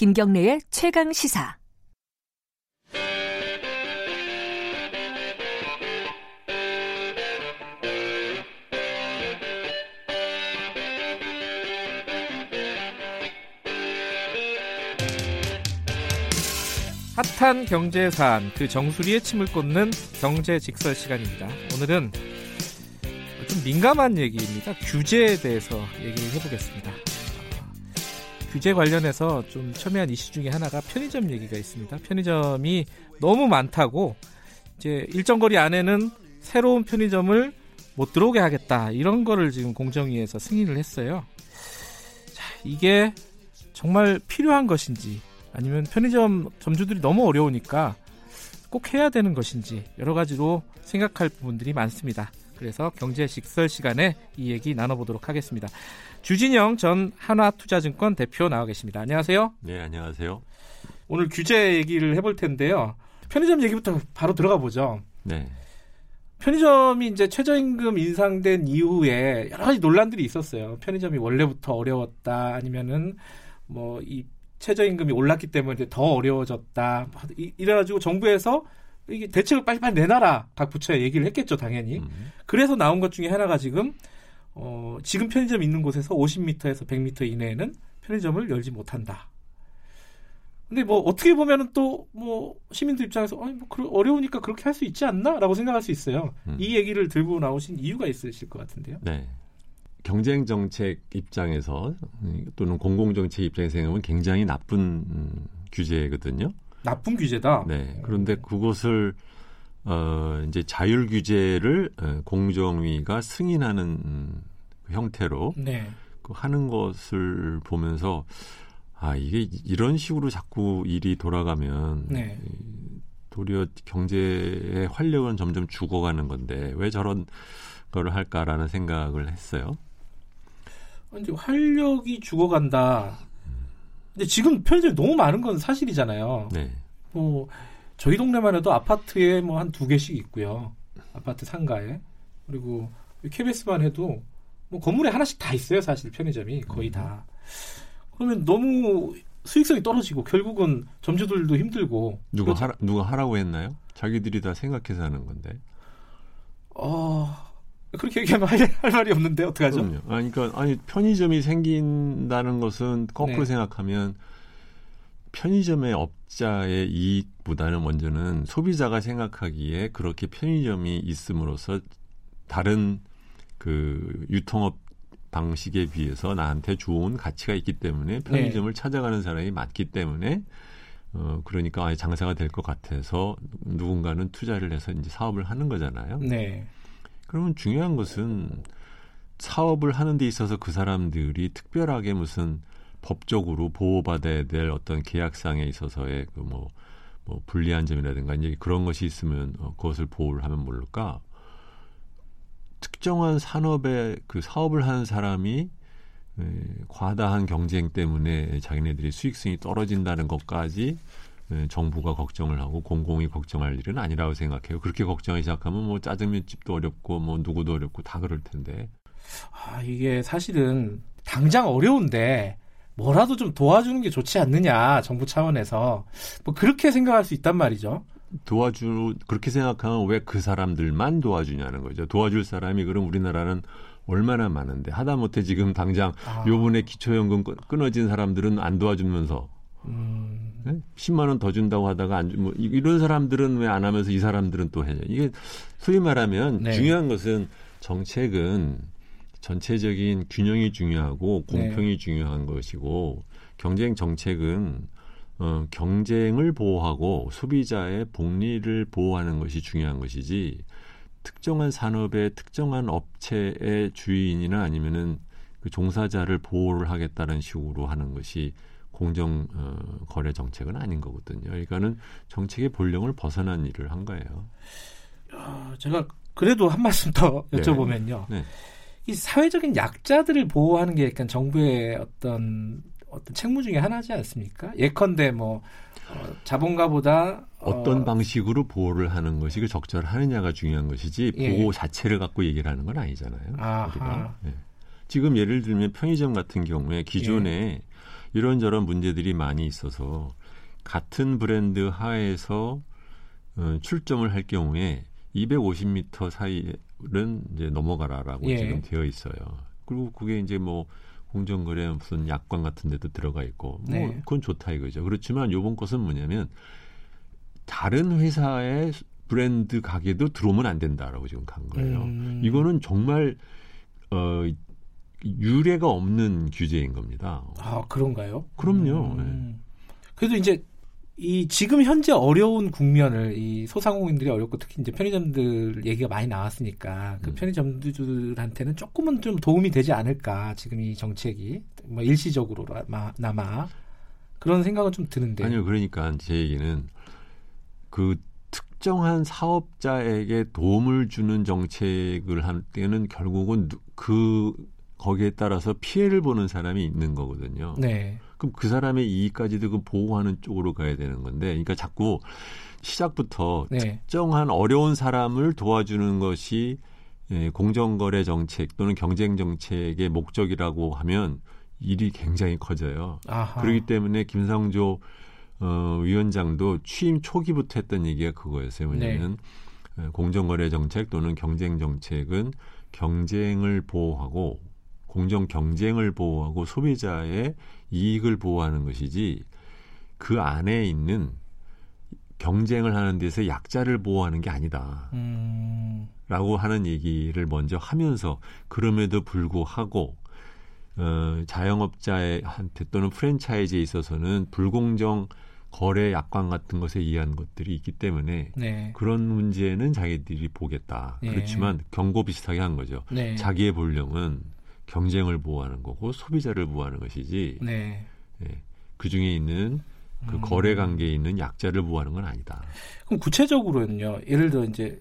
김경래의 최강 시사. 핫한 경제 사안 그 정수리에 침을 꽂는 경제 직설 시간입니다. 오늘은 좀 민감한 얘기입니다. 규제에 대해서 얘기를 해보겠습니다. 규제 관련해서 좀 첨예한 이슈 중에 하나가 편의점 얘기가 있습니다. 편의점이 너무 많다고 이제 일정 거리 안에는 새로운 편의점을 못 들어오게 하겠다 이런 거를 지금 공정위에서 승인을 했어요. 자, 이게 정말 필요한 것인지 아니면 편의점 점주들이 너무 어려우니까 꼭 해야 되는 것인지 여러 가지로 생각할 부분들이 많습니다. 그래서 경제 식설 시간에 이 얘기 나눠보도록 하겠습니다. 주진영 전 한화투자증권 대표 나와 계십니다. 안녕하세요. 네, 안녕하세요. 오늘 규제 얘기를 해볼 텐데요. 편의점 얘기부터 바로 들어가 보죠. 네. 편의점이 이제 최저임금 인상된 이후에 여러 가지 논란들이 있었어요. 편의점이 원래부터 어려웠다 아니면은 뭐 이 최저임금이 올랐기 때문에 더 어려워졌다. 이래가지고 정부에서 이게 대책을 빨리빨리 내놔라. 각 부처에 얘기를 했겠죠, 당연히. 음. 그래서 나온 것 중에 하나가 지금, 어, 지금 편의점 있는 곳에서 50m에서 100m 이내에는 편의점을 열지 못한다. 근데 뭐 어떻게 보면은 또 뭐 시민들 입장에서 아니 뭐 어려우니까 그렇게 할 수 있지 않나라고 생각할 수 있어요. 음. 이 얘기를 들고 나오신 이유가 있으실 것 같은데요. 네. 경쟁 정책 입장에서 또는 공공 정책 입장에서 생각하면 굉장히 나쁜 음, 규제거든요. 나쁜 규제다. 네. 그런데 그것을 어 이제 자율 규제를 어, 공정위가 승인하는 음, 형태로 네. 그 하는 것을 보면서 아 이게 이런 식으로 자꾸 일이 돌아가면 네. 도리어 경제의 활력은 점점 죽어가는 건데 왜 저런 거를 할까라는 생각을 했어요. 이제 활력이 죽어간다. 근데 지금 편의점이 너무 많은 건 사실이잖아요. 네. 뭐 저희 동네만 해도 아파트에 뭐 한 두 개씩 있고요. 아파트 상가에 그리고 KBS만 해도 뭐 건물에 하나씩 다 있어요. 사실 편의점이 거의 다. 그러면 너무 수익성이 떨어지고 결국은 점주들도 힘들고. 누가 하라, 누가 하라고 했나요? 자기들이 다 생각해서 하는 건데. 어. 그렇게 얘기하면 할, 할 말이 없는데 어떡하죠? 그럼요. 아니, 그러니까 아니 편의점이 생긴다는 것은 거꾸로 네. 생각하면 편의점의 업자의 이익보다는 먼저는 소비자가 생각하기에 그렇게 편의점이 있음으로써 다른 그 유통업 방식에 비해서 나한테 좋은 가치가 있기 때문에 편의점을 네. 찾아가는 사람이 많기 때문에 어 그러니까 장사가 될 것 같아서 누군가는 투자를 해서 이제 사업을 하는 거잖아요. 네. 그러면 중요한 것은 사업을 하는 데 있어서 그 사람들이 특별하게 무슨 법적으로 보호받아야 될 어떤 계약상에 있어서의 그뭐 뭐 불리한 점이라든가 이제 그런 것이 있으면 어, 그것을 보호를 하면 모를까? 특정한 산업에 그 사업을 하는 사람이 에, 과다한 경쟁 때문에 자기네들이 수익성이 떨어진다는 것까지 네, 정부가 걱정을 하고 공공이 걱정할 일은 아니라고 생각해요. 그렇게 걱정하기 시작하면 뭐 짜장면 집도 어렵고 뭐 누구도 어렵고 다 그럴 텐데. 아, 이게 사실은 당장 어려운데 뭐라도 좀 도와주는 게 좋지 않느냐 정부 차원에서 뭐 그렇게 생각할 수 있단 말이죠. 도와주 그렇게 생각하면 왜 그 사람들만 도와주냐는 거죠. 도와줄 사람이 그럼 우리나라는 얼마나 많은데 하다못해 지금 당장 아. 요번에 기초연금 끊어진 사람들은 안 도와주면서 음. 네? 10만 원 더 준다고 하다가 안 주, 뭐 이런 사람들은 왜 안 하면서 이 사람들은 또 해요. 이게 소위 말하면 네. 중요한 것은 정책은 전체적인 균형이 중요하고 네. 공평이 네. 중요한 것이고 경쟁 정책은 어, 경쟁을 보호하고 소비자의 복리를 보호하는 것이 중요한 것이지 특정한 산업의 특정한 업체의 주인이나 아니면은 그 종사자를 보호를 하겠다는 식으로 하는 것이 공정 어, 거래 정책은 아닌 거거든요. 그러니까는 정책의 본령을 벗어난 일을 한 거예요. 어, 제가 그래도 한 말씀 더 네. 여쭤보면요. 네. 네. 이 사회적인 약자들을 보호하는 게 약간 정부의 어떤 어떤 책무 중에 하나지 않습니까? 예컨대 뭐 어, 자본가보다 어떤 어, 방식으로 보호를 하는 것이 그 적절하느냐가 중요한 것이지 예. 보호 자체를 갖고 얘기를 하는 건 아니잖아요. 우리가. 네. 지금 예를 들면 편의점 같은 경우에 기존에 예. 이런저런 문제들이 많이 있어서 같은 브랜드 하에서 어, 출점을 할 경우에 250m 사이는 이제 넘어가라라고 예. 지금 되어 있어요. 그리고 그게 이제 뭐 공정거래 무슨 약관 같은 데도 들어가 있고 뭐 네. 그건 좋다 이거죠. 그렇지만 요번 것은 뭐냐면 다른 회사의 브랜드 가게도 들어오면 안 된다라고 지금 간 거예요. 음. 이거는 정말 어 유례가 없는 규제인 겁니다. 아 그런가요? 그럼요. 네. 음. 그래도 이제 이 지금 현재 어려운 국면을 이 소상공인들이 어렵고 특히 이제 편의점들 얘기가 많이 나왔으니까 그 음. 편의점주들한테는 조금은 좀 도움이 되지 않을까 지금 이 정책이 뭐 일시적으로나마 나마 그런 생각은 좀 드는데 아니요, 그러니까 제 얘기는 그 특정한 사업자에게 도움을 주는 정책을 할 때는 결국은 누- 그 거기에 따라서 피해를 보는 사람이 있는 거거든요. 네. 그럼 그 사람의 이익까지도 그 보호하는 쪽으로 가야 되는 건데, 그러니까 자꾸 시작부터 네. 특정한 어려운 사람을 도와주는 것이 예, 공정거래 정책 또는 경쟁 정책의 목적이라고 하면 일이 굉장히 커져요. 아하. 그렇기 때문에 김상조 어, 위원장도 취임 초기부터 했던 얘기가 그거였어요. 뭐냐면 네. 어, 공정거래 정책 또는 경쟁 정책은 경쟁을 보호하고 공정 경쟁을 보호하고 소비자의 이익을 보호하는 것이지 그 안에 있는 경쟁을 하는 데서 약자를 보호하는 게 아니다. 음. 라고 하는 얘기를 먼저 하면서 그럼에도 불구하고 어, 자영업자한테 또는 프랜차이즈에 있어서는 불공정 거래 약관 같은 것에 의한 것들이 있기 때문에 네. 그런 문제는 자기들이 보겠다. 예. 그렇지만 경고 비슷하게 한 거죠. 네. 자기의 본령은 경쟁을 보호하는 거고 소비자를 보호하는 것이지 네. 예, 그 중에 있는 그 음. 거래 관계에 있는 약자를 보호하는 건 아니다. 그럼 구체적으로는요. 예를 들어 이제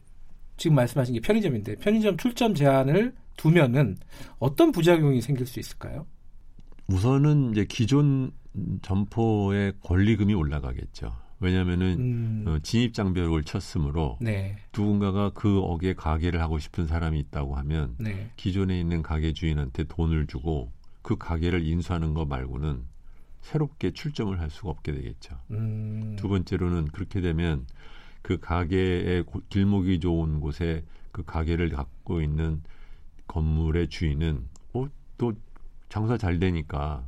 지금 말씀하신 게 편의점인데 편의점 출점 제한을 두면은 어떤 부작용이 생길 수 있을까요? 우선은 이제 기존 점포의 권리금이 올라가겠죠. 왜냐하면은 음. 어, 진입 장벽을 쳤으므로 네. 누군가가 그 억에 가게를 하고 싶은 사람이 있다고 하면 네. 기존에 있는 가게 주인한테 돈을 주고 그 가게를 인수하는 거 말고는 새롭게 출점을 할 수가 없게 되겠죠. 음. 두 번째로는 그렇게 되면 그 가게의 고- 길목이 좋은 곳에 그 가게를 갖고 있는 건물의 주인은 어, 또 장사 잘 되니까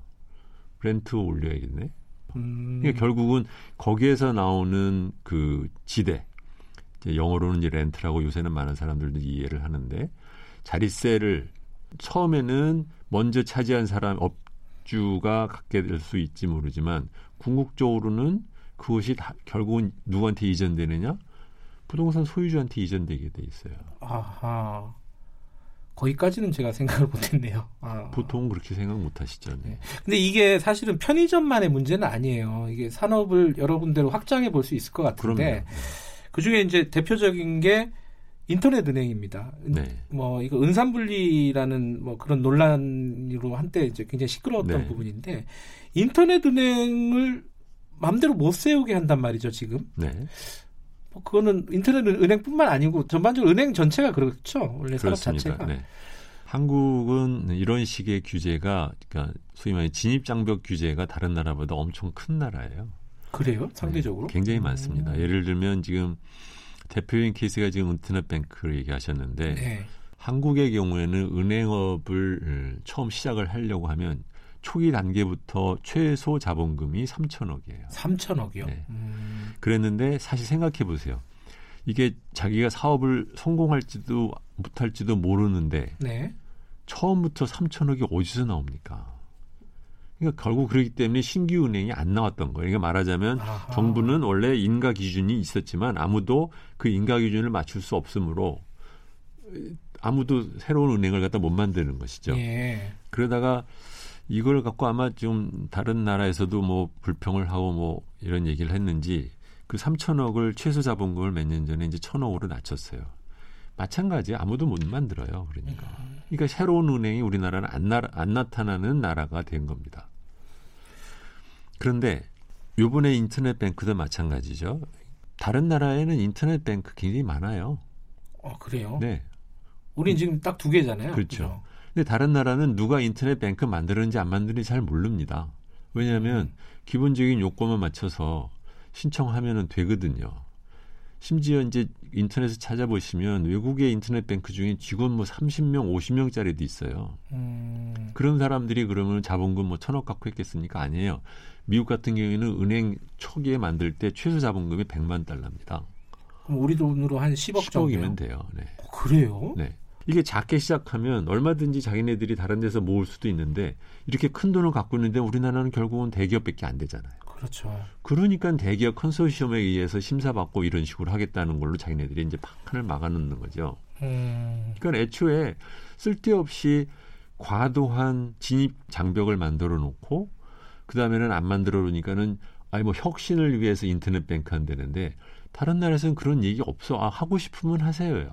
렌트 올려야겠네. 음. 그러니까 결국은 거기에서 나오는 그 지대, 영어로는 이제 렌트라고 요새는 많은 사람들도 이해를 하는데 자릿세를 처음에는 먼저 차지한 사람 업주가 갖게 될 수 있지 모르지만 궁극적으로는 그것이 다 결국은 누구한테 이전되느냐? 부동산 소유주한테 이전되게 돼 있어요. 아하. 거기까지는 제가 생각을 못했네요. 아. 보통 그렇게 생각 못 하시죠. 네. 근데 이게 사실은 편의점만의 문제는 아니에요. 이게 산업을 여러 군데로 확장해 볼 수 있을 것 같은데. 그 중에 이제 대표적인 게 인터넷 은행입니다. 은- 네. 뭐 이거 은산분리라는 뭐 그런 논란으로 한때 이제 굉장히 시끄러웠던 네. 부분인데 인터넷 은행을 마음대로 못 세우게 한단 말이죠 지금. 네. 뭐 그거는 인터넷 은행뿐만 아니고 전반적으로 은행 전체가 그렇죠. 원래 산업 그렇습니다. 자체가. 네. 한국은 이런 식의 규제가 그러니까 소위 말해 진입 장벽 규제가 다른 나라보다 엄청 큰 나라예요. 그래요? 상대적으로? 네, 굉장히 많습니다. 음. 예를 들면 지금 대표적인 케이스가 지금 인터넷 뱅크를 얘기하셨는데 네. 한국의 경우에는 은행업을 음, 처음 시작을 하려고 하면 초기 단계부터 최소 자본금이 3천억이에요. 3천억이요. 네. 음. 그랬는데 사실 생각해 보세요. 이게 자기가 사업을 성공할지도 못할지도 모르는데 네. 처음부터 3천억이 어디서 나옵니까? 그러니까 결국 그렇기 때문에 신규 은행이 안 나왔던 거예요. 그러니까 말하자면 아하. 정부는 원래 인가 기준이 있었지만 아무도 그 인가 기준을 맞출 수 없으므로 아무도 새로운 은행을 갖다 못 만드는 것이죠. 예. 그러다가 이걸 갖고 아마 좀 다른 나라에서도 뭐 불평을 하고 뭐 이런 얘기를 했는지 그 3천억을 최소 자본금을 몇 년 전에 이제 1천억으로 낮췄어요. 마찬가지 아무도 못 만들어요. 그러니까. 그러니까 새로운 은행이 우리나라는 안, 나, 안 나타나는 나라가 된 겁니다. 그런데 요번에 인터넷 뱅크도 마찬가지죠. 다른 나라에는 인터넷 뱅크 굉장히 많아요. 어, 그래요? 네. 우린 지금 딱 두 개잖아요. 그렇죠. 근데 다른 나라는 누가 인터넷 뱅크 만드는지 안 만드는지 잘 모릅니다. 왜냐하면 기본적인 요건만 맞춰서 신청하면은 되거든요. 심지어 이제 인터넷에 찾아보시면 외국의 인터넷 뱅크 중에 직원 뭐 30명, 50명짜리도 있어요. 음, 그런 사람들이 그러면 자본금 뭐 천억 갖고 했겠습니까? 아니에요. 미국 같은 경우에는 은행 초기에 만들 때 최소 자본금이 100만 달러입니다. 그럼 우리 돈으로 한 10억 정도요? 10억이면 돼요. 네. 어, 그래요? 네. 이게 작게 시작하면 얼마든지 자기네들이 다른 데서 모을 수도 있는데 이렇게 큰 돈을 갖고 있는데 우리나라는 결국은 대기업밖에 안 되잖아요. 그렇죠. 그러니까 대기업 컨소시엄에 의해서 심사받고 이런 식으로 하겠다는 걸로 자기네들이 이제 판을 막아놓는 거죠. 음, 그러니까 애초에 쓸데없이 과도한 진입 장벽을 만들어 놓고 그 다음에는 안 만들어 놓으니까는 아니 뭐 혁신을 위해서 인터넷 뱅크 한다는데 다른 나라에서는 그런 얘기 없어. 아, 하고 싶으면 하세요요.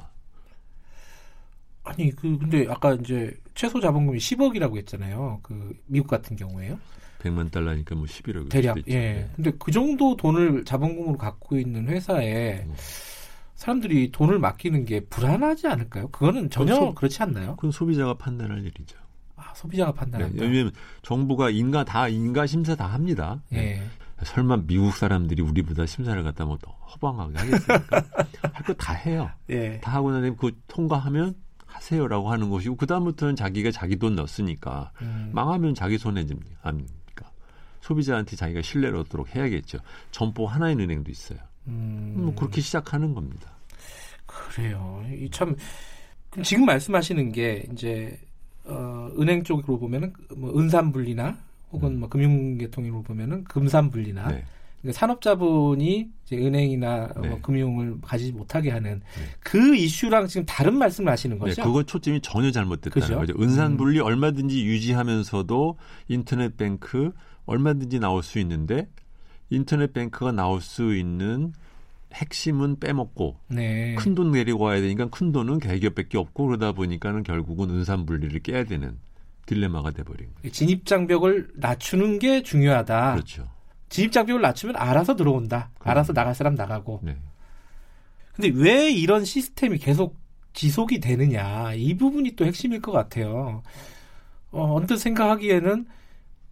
아니 그 근데 아까 이제 최소 자본금이 10억이라고 했잖아요. 그 미국 같은 경우에요. 100만 달러니까 뭐 11억 대략. 예. 네. 근데 그 정도 돈을 자본금으로 갖고 있는 회사에 음. 사람들이 돈을 맡기는 게 불안하지 않을까요? 그거는 전혀 그렇죠. 그렇지 않나요? 그건 소비자가 판단할 일이죠. 아, 소비자가 네. 판단한다. 왜냐하면 정부가 인가 다 인가 심사 다 합니다. 네. 예. 설마 미국 사람들이 우리보다 심사를 갖다 뭐 허방하게 하겠습니까? 할 거 다 해요. 예. 다 하고 나면 그 통과하면 하세요라고 하는 것이고 그 다음부터는 자기가 자기 돈 넣었으니까 음, 망하면 자기 손해 집니까? 소비자한테 자기가 신뢰를 얻도록 해야겠죠. 점포 하나인 은행도 있어요. 음, 뭐 그렇게 시작하는 겁니다. 그래요. 이참 지금 말씀하시는 게 이제 어, 은행 쪽으로 보면은 뭐 은산분리나 혹은 뭐 금융계통으로 보면은 금산분리나 음. 네. 그러니까 산업자본이 이제 은행이나 네. 뭐 금융을 가지지 못하게 하는 그 이슈랑 지금 다른 말씀을 하시는 네, 거죠? 그거 초점이 전혀 잘못됐다는 그죠? 음. 거죠. 은산분리 얼마든지 유지하면서도 인터넷 뱅크 얼마든지 나올 수 있는데 인터넷 뱅크가 나올 수 있는 핵심은 빼먹고 네. 큰돈 내리고 와야 되니까 큰 돈은 대기업밖에 없고 그러다 보니까는 결국은 은산분리를 깨야 되는 딜레마가 돼버린 거예요. 진입 장벽을 낮추는 게 중요하다. 그렇죠. 진입 장벽을 낮추면 알아서 들어온다. 그럼요. 알아서 나갈 사람 나가고. 네. 근데 왜 이런 시스템이 계속 지속이 되느냐 이 부분이 또 핵심일 것 같아요. 어, 언뜻 생각하기에는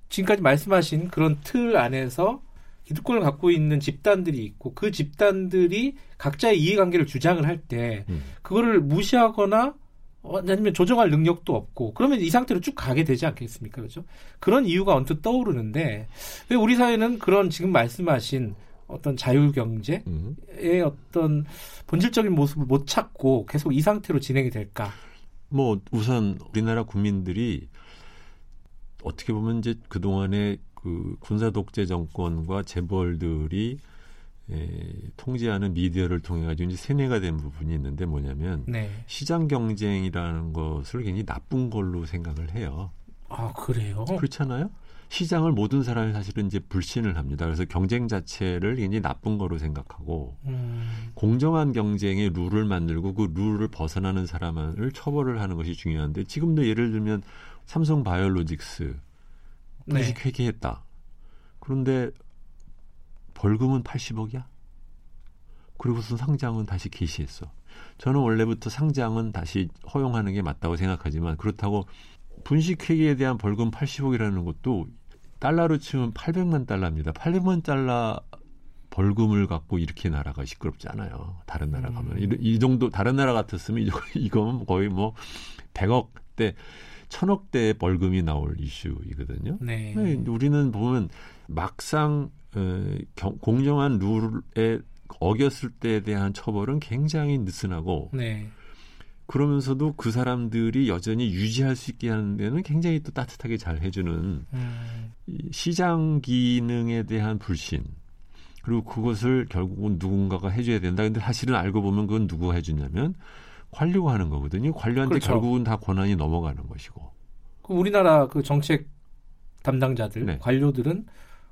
지금까지 말씀하신 그런 틀 안에서 기득권을 갖고 있는 집단들이 있고 그 집단들이 각자의 이해관계를 주장을 할때 음. 그거를 무시하거나 어, 아니면 조정할 능력도 없고 그러면 이 상태로 쭉 가게 되지 않겠습니까? 그렇죠? 그런 이유가 언뜻 떠오르는데 왜 우리 사회는 그런 지금 말씀하신 어떤 자율 경제 음. 의 어떤 본질적인 모습을 못 찾고 계속 이 상태로 진행이 될까? 뭐 우선 우리나라 국민들이 어떻게 보면 이제 그 동안에 그 군사 독재 정권과 재벌들이 에, 통제하는 미디어를 통해 가지고 이제 세뇌가 된 부분이 있는데 뭐냐면 네. 시장 경쟁이라는 것을 굉장히 나쁜 걸로 생각을 해요. 아 그래요? 그렇잖아요. 시장을 모든 사람이 사실은 이제 불신을 합니다. 그래서 경쟁 자체를 굉장히 나쁜 거로 생각하고 음, 공정한 경쟁의 룰을 만들고 그 룰을 벗어나는 사람을 처벌을 하는 것이 중요한데 지금도 예를 들면 삼성 바이오로직스 네. 주식 회계했다. 그런데 벌금은 80억이야. 그리고서 상장은 다시 개시했어. 저는 원래부터 상장은 다시 허용하는 게 맞다고 생각하지만 그렇다고 분식 회계에 대한 벌금 80억이라는 것도 달러로 치면 800만 달러입니다. 800만 달러 벌금을 갖고 이렇게 나라가 시끄럽지 않아요. 다른 나라 가면 이, 이 정도 다른 나라 같았으면 이거 이거는 거의 뭐 100억 대, 1000억대의 벌금이 나올 이슈이거든요. 네. 네, 우리는 보면 막상 어, 경- 공정한 룰에 어겼을 때에 대한 처벌은 굉장히 느슨하고 네. 그러면서도 그 사람들이 여전히 유지할 수 있게 하는 데는 굉장히 또 따뜻하게 잘 해주는 음, 이 시장 기능에 대한 불신 그리고 그것을 결국은 누군가가 해줘야 된다. 근데 사실은 알고 보면 그건 누구가 해주냐면 관료가 하는 거거든요. 관료한테 그렇죠. 결국은 다 권한이 넘어가는 것이고. 그 우리나라 그 정책 담당자들, 네. 관료들은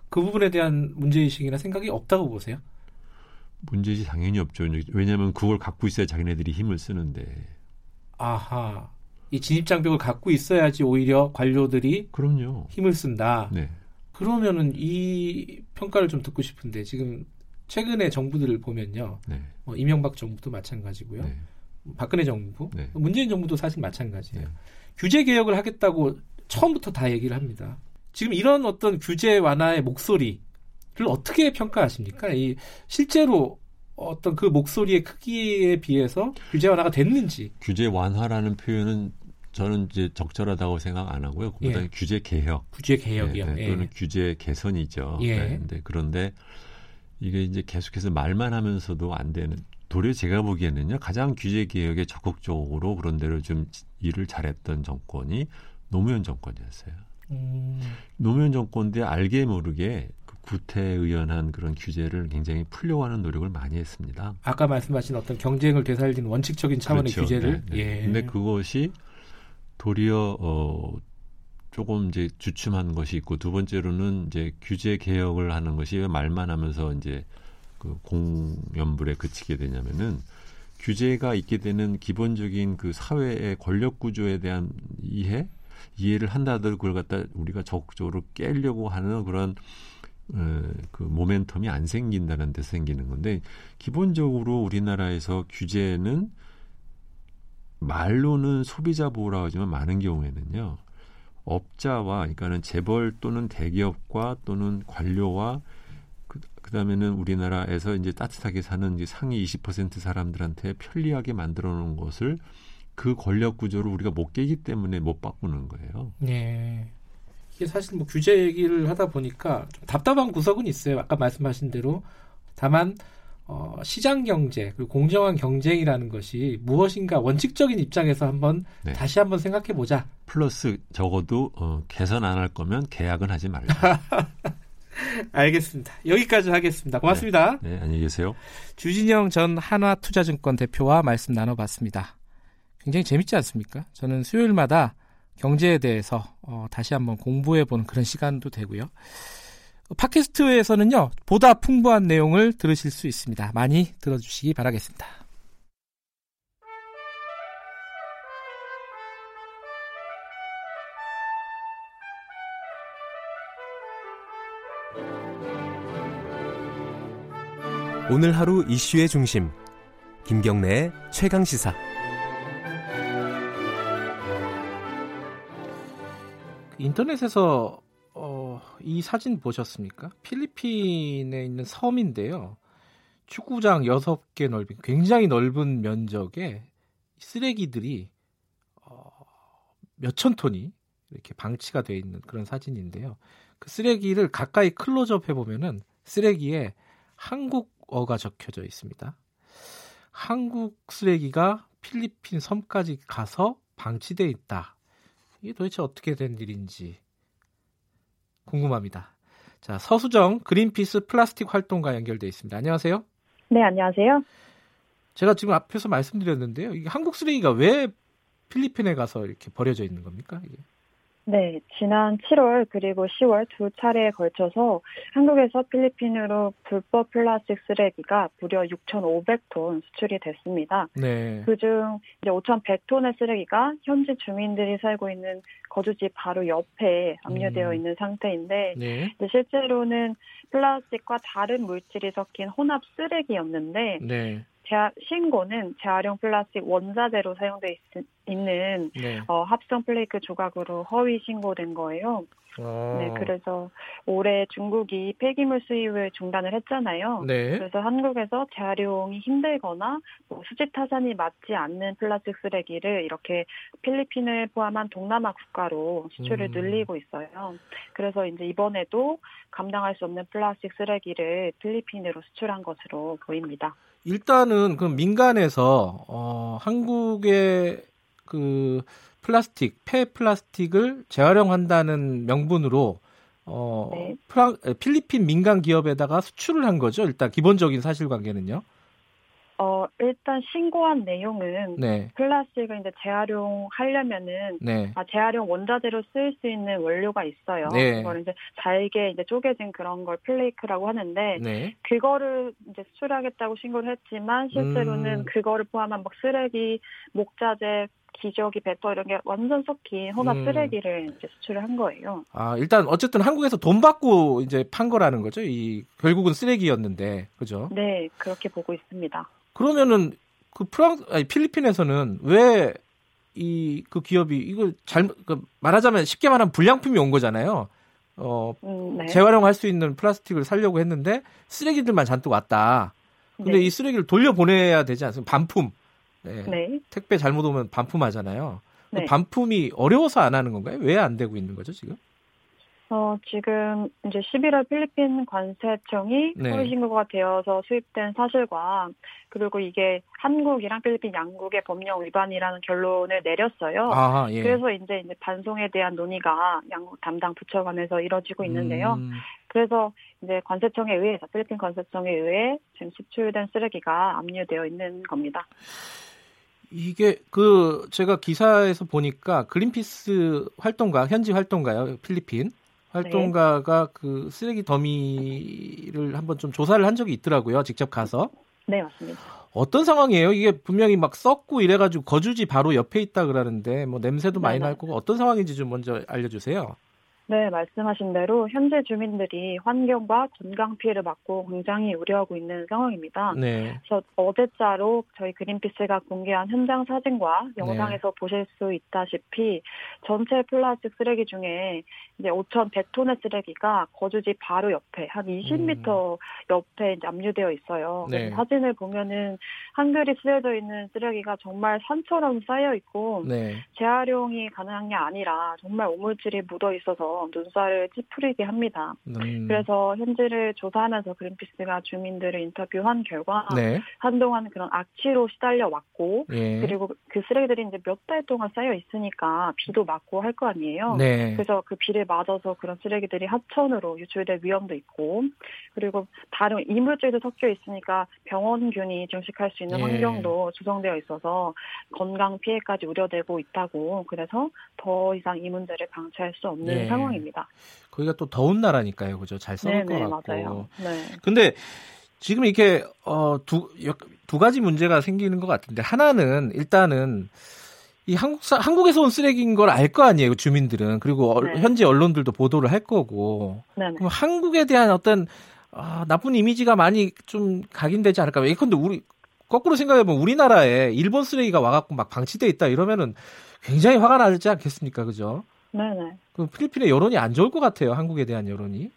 그 부분에 대한 문제의식이나 생각이 없다고 보세요? 문제지 당연히 없죠. 왜냐하면 그걸 갖고 있어야 자기네들이 힘을 쓰는데. 아하. 이 진입 장벽을 갖고 있어야지 오히려 관료들이 그럼요. 힘을 쓴다. 네. 그러면은 이 평가를 좀 듣고 싶은데 지금 최근에 정부들을 보면요. 네. 뭐 이명박 정부도 마찬가지고요. 네. 박근혜 정부, 네. 문재인 정부도 사실 마찬가지예요. 네. 규제 개혁을 하겠다고 처음부터 다 얘기를 합니다. 지금 이런 어떤 규제 완화의 목소리를 어떻게 평가하십니까? 이 실제로 어떤 그 목소리의 크기에 비해서 규제 완화가 됐는지. 규제 완화라는 표현은 저는 이제 적절하다고 생각 안 하고요. 그보다 예. 규제 개혁. 규제 개혁이요. 네, 네, 또는 예. 규제 개선이죠. 예. 네, 그런데 이게 이제 계속해서 말만 하면서도 안 되는 도리어 제가 보기에는요 가장 규제 개혁에 적극적으로 그런 대로 좀 일을 잘했던 정권이 노무현 정권이었어요. 음. 노무현 정권인데 알게 모르게 그 구태의연한 그런 규제를 굉장히 풀려고 하는 노력을 많이 했습니다. 아까 말씀하신 어떤 경쟁을 되살리는 원칙적인 차원의 그렇죠. 규제를. 네, 네. 예. 근데 그것이 도리어 어 조금 이제 주춤한 것이 있고 두 번째로는 이제 규제 개혁을 하는 것이 왜 말만 하면서 이제 그 공연불에 그치게 되냐면은 규제가 있게 되는 기본적인 그 사회의 권력 구조에 대한 이해 이해를 한다더라도 그걸 갖다 우리가 적극적으로 깨려고 하는 그런 어, 그 모멘텀이 안 생긴다는 데서 생기는 건데 기본적으로 우리나라에서 규제는 말로는 소비자 보호라고 하지만 많은 경우에는요 업자와 그러니까는 재벌 또는 대기업과 또는 관료와 그, 그다음에는 우리나라에서 이제 따뜻하게 사는 이제 상위 20% 사람들한테 편리하게 만들어 놓은 것을 그 권력 구조를 우리가 못 깨기 때문에 못 바꾸는 거예요. 네. 이게 사실 뭐 규제 얘기를 하다 보니까 좀 답답한 구석은 있어요. 아까 말씀하신 대로 다만 어, 시장 경제 그리고 공정한 경쟁이라는 것이 무엇인가 원칙적인 입장에서 한번 네. 다시 한번 생각해 보자. 플러스 적어도 어, 개선 안 할 거면 계약은 하지 말자. 알겠습니다. 여기까지 하겠습니다. 고맙습니다. 네, 네, 안녕히 계세요. 주진영 전 한화투자증권 대표와 말씀 나눠봤습니다. 굉장히 재밌지 않습니까? 저는 수요일마다 경제에 대해서 어, 다시 한번 공부해보는 그런 시간도 되고요. 팟캐스트에서는요, 보다 풍부한 내용을 들으실 수 있습니다. 많이 들어주시기 바라겠습니다. 오늘 하루 이슈의 중심 김경래의 최강 시사 인터넷에서 어, 이 사진 보셨습니까? 필리핀에 있는 섬인데요. 축구장 6개 넓이 굉장히 넓은 면적에 쓰레기들이 어, 몇천 톤이 이렇게 방치가 되어 있는 그런 사진인데요. 그 쓰레기를 가까이 클로즈업 해보면은 쓰레기에 한국 어가 적혀져 있습니다. 한국 쓰레기가 필리핀 섬까지 가서 방치돼 있다. 이게 도대체 어떻게 된 일인지 궁금합니다. 자, 서수정 그린피스 플라스틱 활동가 연결돼 있습니다. 안녕하세요. 네, 안녕하세요. 제가 지금 앞에서 말씀드렸는데요. 이게 한국 쓰레기가 왜 필리핀에 가서 이렇게 버려져 있는 겁니까? 이게? 네, 지난 7월 그리고 10월 두 차례에 걸쳐서 한국에서 필리핀으로 불법 플라스틱 쓰레기가 무려 6,500톤 수출이 됐습니다. 네. 그중 이제 5,100톤의 쓰레기가 현지 주민들이 살고 있는 거주지 바로 옆에 압류되어 음. 있는 상태인데 네. 실제로는 플라스틱과 다른 물질이 섞인 혼합 쓰레기였는데 네. 재하, 신고는 재활용 플라스틱 원자재로 사용돼 있, 는 네. 어, 합성 플레이크 조각으로 허위 신고된 거예요. 아. 네, 그래서 올해 중국이 폐기물 수입을 중단을 했잖아요. 네. 그래서 한국에서 재활용이 힘들거나 뭐 수지 타산이 맞지 않는 플라스틱 쓰레기를 이렇게 필리핀을 포함한 동남아 국가로 수출을 음. 늘리고 있어요. 그래서 이제 이번에도 감당할 수 없는 플라스틱 쓰레기를 필리핀으로 수출한 것으로 보입니다. 일단은 그 민간에서 어, 한국의 그 플라스틱, 폐 플라스틱을 재활용한다는 명분으로 어, 네. 프랑, 필리핀 민간 기업에다가 수출을 한 거죠. 일단 기본적인 사실관계는요. 어, 일단 신고한 내용은 네. 플라스틱을 이제 재활용하려면은 네. 아, 재활용 원자재로 쓰일 수 있는 원료가 있어요. 네. 그걸 이제 잘게 이제 쪼개진 그런 걸 플레이크라고 하는데 네. 그거를 이제 수출하겠다고 신고를 했지만 실제로는 음. 그거를 포함한 막 쓰레기, 목자재, 기저귀, 배터 이런 게 완전 섞인 혼합 음. 쓰레기를 이제 수출을 한 거예요. 아 일단 어쨌든 한국에서 돈 받고 이제 판 거라는 거죠. 이 결국은 쓰레기였는데 그죠? 네 그렇게 보고 있습니다. 그러면은 그 프랑 아니 필리핀에서는 왜 이 그 기업이 이걸 잘그 말하자면 쉽게 말하면 불량품이 온 거잖아요. 어, 음, 네. 재활용할 수 있는 플라스틱을 살려고 했는데 쓰레기들만 잔뜩 왔다. 근데 네. 이 쓰레기를 돌려 보내야 되지 않습니까? 반품. 네. 네. 택배 잘못 오면 반품하잖아요. 네. 반품이 어려워서 안 하는 건가요? 왜 안 되고 있는 거죠, 지금? 어, 지금 이제 11월 필리핀 관세청이 네. 소위 신고가 되어서 수입된 사실과 그리고 이게 한국이랑 필리핀 양국의 법령 위반이라는 결론을 내렸어요. 아, 예. 그래서 이제 이제 반송에 대한 논의가 양국 담당 부처 간에서 이뤄지고 있는데요. 음. 그래서 이제 관세청에 의해서 필리핀 관세청에 의해 지금 수출된 쓰레기가 압류되어 있는 겁니다. 이게 그 제가 기사에서 보니까 그린피스 활동가 현지 활동가요 필리핀 활동가가 네. 그 쓰레기 더미를 한번 좀 조사를 한 적이 있더라고요. 직접 가서. 네, 맞습니다. 어떤 상황이에요? 이게 분명히 막 썩고 이래가지고 거주지 바로 옆에 있다 그러는데 뭐 냄새도 많이 날 거고 어떤 상황인지 좀 먼저 알려주세요. 네, 말씀하신 대로 현재 주민들이 환경과 건강 피해를 받고 굉장히 우려하고 있는 상황입니다. 네. 그래서 어제자로 저희 그린피스가 공개한 현장 사진과 영상에서 네. 보실 수 있다시피 전체 플라스틱 쓰레기 중에 이제 5,100톤의 쓰레기가 거주지 바로 옆에 한 20m 음. 옆에 압류되어 있어요. 네. 사진을 보면은 한글이 쓰여져 있는 쓰레기가 정말 산처럼 쌓여 있고 네. 재활용이 가능한 게 아니라 정말 오물질이 묻어 있어서 눈살을 찌푸리게 합니다. 음. 그래서 현지를 조사하면서 그린피스가 주민들을 인터뷰한 결과 네. 한동안 그런 악취로 시달려 왔고 예. 그리고 그 쓰레기들이 이제 몇 달 동안 쌓여 있으니까 비도 맞고 할 거 아니에요. 네. 그래서 그 비를 맞아서 그런 쓰레기들이 하천으로 유출될 위험도 있고 그리고 다른 이물질도 섞여 있으니까 병원균이 증식할 수 있는 예. 환경도 조성되어 있어서 건강 피해까지 우려되고 있다고 그래서 더 이상 이 문제를 방치할 수 없는 예. 상황. 상황입니다. 거기가 또 더운 나라니까요, 그죠? 잘 썩을 네네, 것 같고. 맞아요. 네. 근데 지금 이렇게 어, 두, 두 가지 문제가 생기는 것 같은데 하나는 일단은 이 한국 한국에서 온 쓰레기인 걸 알 거 아니에요 주민들은 그리고 네. 현지 언론들도 보도를 할 거고 네 네. 그럼 한국에 대한 어떤 아, 나쁜 이미지가 많이 좀 각인되지 않을까 예컨대 우리 거꾸로 생각해보면 우리나라에 일본 쓰레기가 와갖고 막 방치돼 있다 이러면은 굉장히 화가 나지 않겠습니까 그죠? 네네. 그 필리핀의 여론이 안 좋을 것 같아요. 한국에 대한 여론이.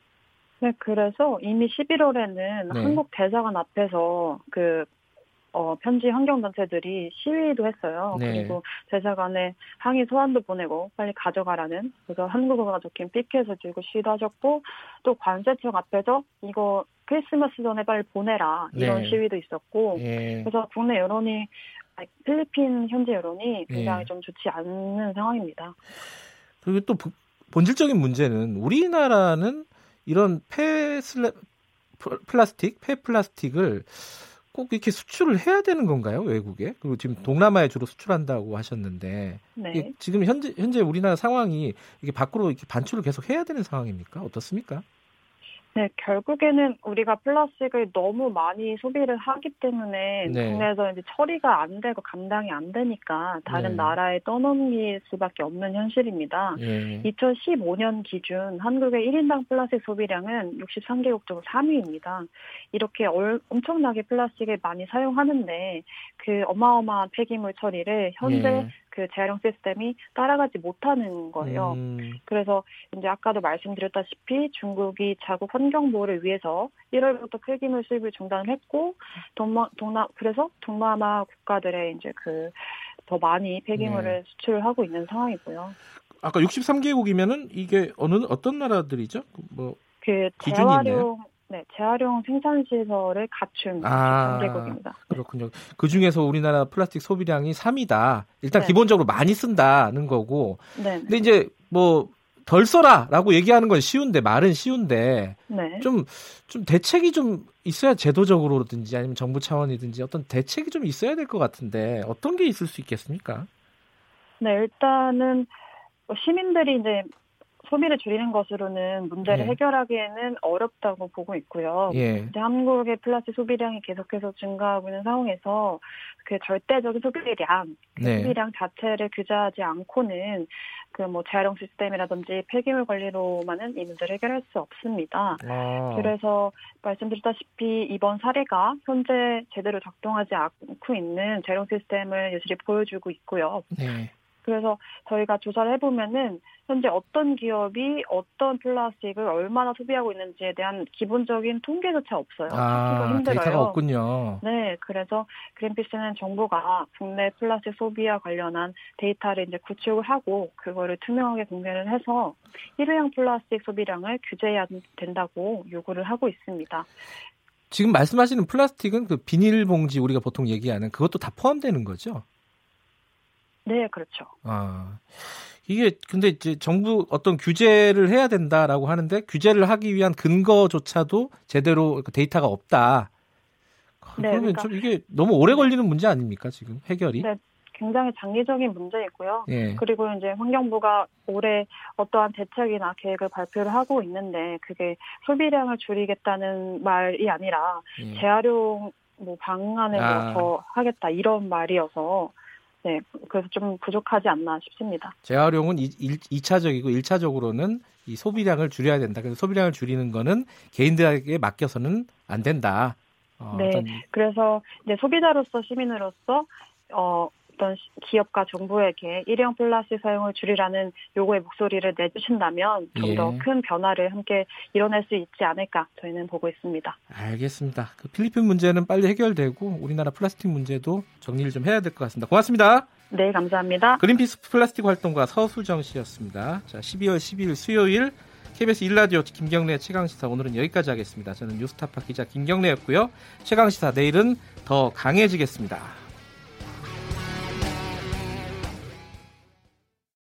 네, 그래서 이미 11월에는 네. 한국 대사관 앞에서 그 어, 편지 환경단체들이 시위도 했어요. 네. 그리고 대사관에 항의 소환도 보내고 빨리 가져가라는 그래서 한국어가 적힌 피켓을 들고 시위도 하셨고 또 관세청 앞에서 이거 크리스마스 전에 빨리 보내라 이런 네. 시위도 있었고 네. 그래서 국내 여론이 필리핀 현지 여론이 굉장히 네. 좀 좋지 않는 상황입니다. 그리고 또 본질적인 문제는 우리나라는 이런 폐슬 플라스틱, 폐 플라스틱을 꼭 이렇게 수출을 해야 되는 건가요? 외국에? 그리고 지금 동남아에 주로 수출한다고 하셨는데 네. 지금 현재 현재 우리나라 상황이 이게 밖으로 이렇게 반출을 계속 해야 되는 상황입니까? 어떻습니까? 네, 결국에는 우리가 플라스틱을 너무 많이 소비를 하기 때문에 네. 국내에서 이제 처리가 안 되고 감당이 안 되니까 다른 네. 나라에 떠넘길 수밖에 없는 현실입니다. 네. 2015년 기준 한국의 1인당 플라스틱 소비량은 63개국 중 3위입니다. 이렇게 얼, 엄청나게 플라스틱을 많이 사용하는데 그 어마어마한 폐기물 처리를 현재 네. 그 재활용 시스템이 따라가지 못하는 거예요. 음. 그래서 이제 아까도 말씀드렸다시피 중국이 자국 환경 보호를 위해서 1월부터 폐기물 수입을 중단을 했고 동마, 동남 그래서 동남아 국가들의 이제 그 더 많이 폐기물을 네. 수출하고 있는 상황이고요. 아까 63개국이면은 이게 어느 어떤 나라들이죠? 뭐 그 재활용 네, 재활용 생산 시설을 갖춘 아, 개국입니다. 그렇군요. 그 중에서 우리나라 플라스틱 소비량이 3위다. 일단 네. 기본적으로 많이 쓴다는 거고. 네. 근데 이제 뭐 덜 써라라고 얘기하는 건 쉬운데 말은 쉬운데 네. 좀, 좀 대책이 좀 있어야 제도적으로든지 아니면 정부 차원이든지 어떤 대책이 좀 있어야 될 것 같은데 어떤 게 있을 수 있겠습니까? 네, 일단은 뭐 시민들이 이제 소비를 줄이는 것으로는 문제를 네. 해결하기에는 어렵다고 보고 있고요. 예. 이제 한국의 플라스틱 소비량이 계속해서 증가하고 있는 상황에서 그 절대적인 소비량, 그 네. 소비량 자체를 규제하지 않고는 그 뭐 재활용 시스템이라든지 폐기물 관리로만은 이 문제를 해결할 수 없습니다. 아. 그래서 말씀드렸다시피 이번 사례가 현재 제대로 작동하지 않고 있는 재활용 시스템을 여실히 보여주고 있고요. 네. 그래서 저희가 조사를 해보면은 현재 어떤 기업이 어떤 플라스틱을 얼마나 소비하고 있는지에 대한 기본적인 통계조차 없어요. 아, 힘들어요. 데이터가 없군요. 네, 그래서 그린피스는 정부가 국내 플라스틱 소비와 관련한 데이터를 이제 구축을 하고 그거를 투명하게 공개를 해서 일회용 플라스틱 소비량을 규제해야 된다고 요구를 하고 있습니다. 지금 말씀하시는 플라스틱은 그 비닐봉지 우리가 보통 얘기하는 그것도 다 포함되는 거죠? 네, 그렇죠. 아. 이게 근데 이제 정부 어떤 규제를 해야 된다라고 하는데 규제를 하기 위한 근거조차도 제대로 그 데이터가 없다. 네, 그러면 그러니까, 좀 이게 너무 오래 걸리는 문제 아닙니까 지금 해결이? 네, 굉장히 장기적인 문제이고요. 예. 그리고 이제 환경부가 올해 어떠한 대책이나 계획을 발표를 하고 있는데 그게 소비량을 줄이겠다는 말이 아니라 예. 재활용 뭐 방안을 아. 더 하겠다 이런 말이어서 네, 그래서 좀 부족하지 않나 싶습니다. 재활용은 2, 2차적이고 1차적으로는 이 소비량을 줄여야 된다. 그래서 소비량을 줄이는 거는 개인들에게 맡겨서는 안 된다. 어, 네, 어떤... 그래서 이제 소비자로서 시민으로서 어, 어떤 기업과 정부에게 일회용 플라스틱 사용을 줄이라는 요구의 목소리를 내주신다면 좀 더큰 예. 변화를 함께 이뤄낼 수 있지 않을까 저희는 보고 있습니다. 알겠습니다. 그 필리핀 문제는 빨리 해결되고 우리나라 플라스틱 문제도 정리를 좀 해야 될 것 같습니다. 고맙습니다. 네, 감사합니다. 그린피스 플라스틱 활동가 서수정 씨였습니다. 자, 12월 12일 수요일 KBS 일라디오 김경래 최강시사 오늘은 여기까지 하겠습니다. 저는 뉴스타파 기자 김경래였고요. 최강시사 내일은 더 강해지겠습니다.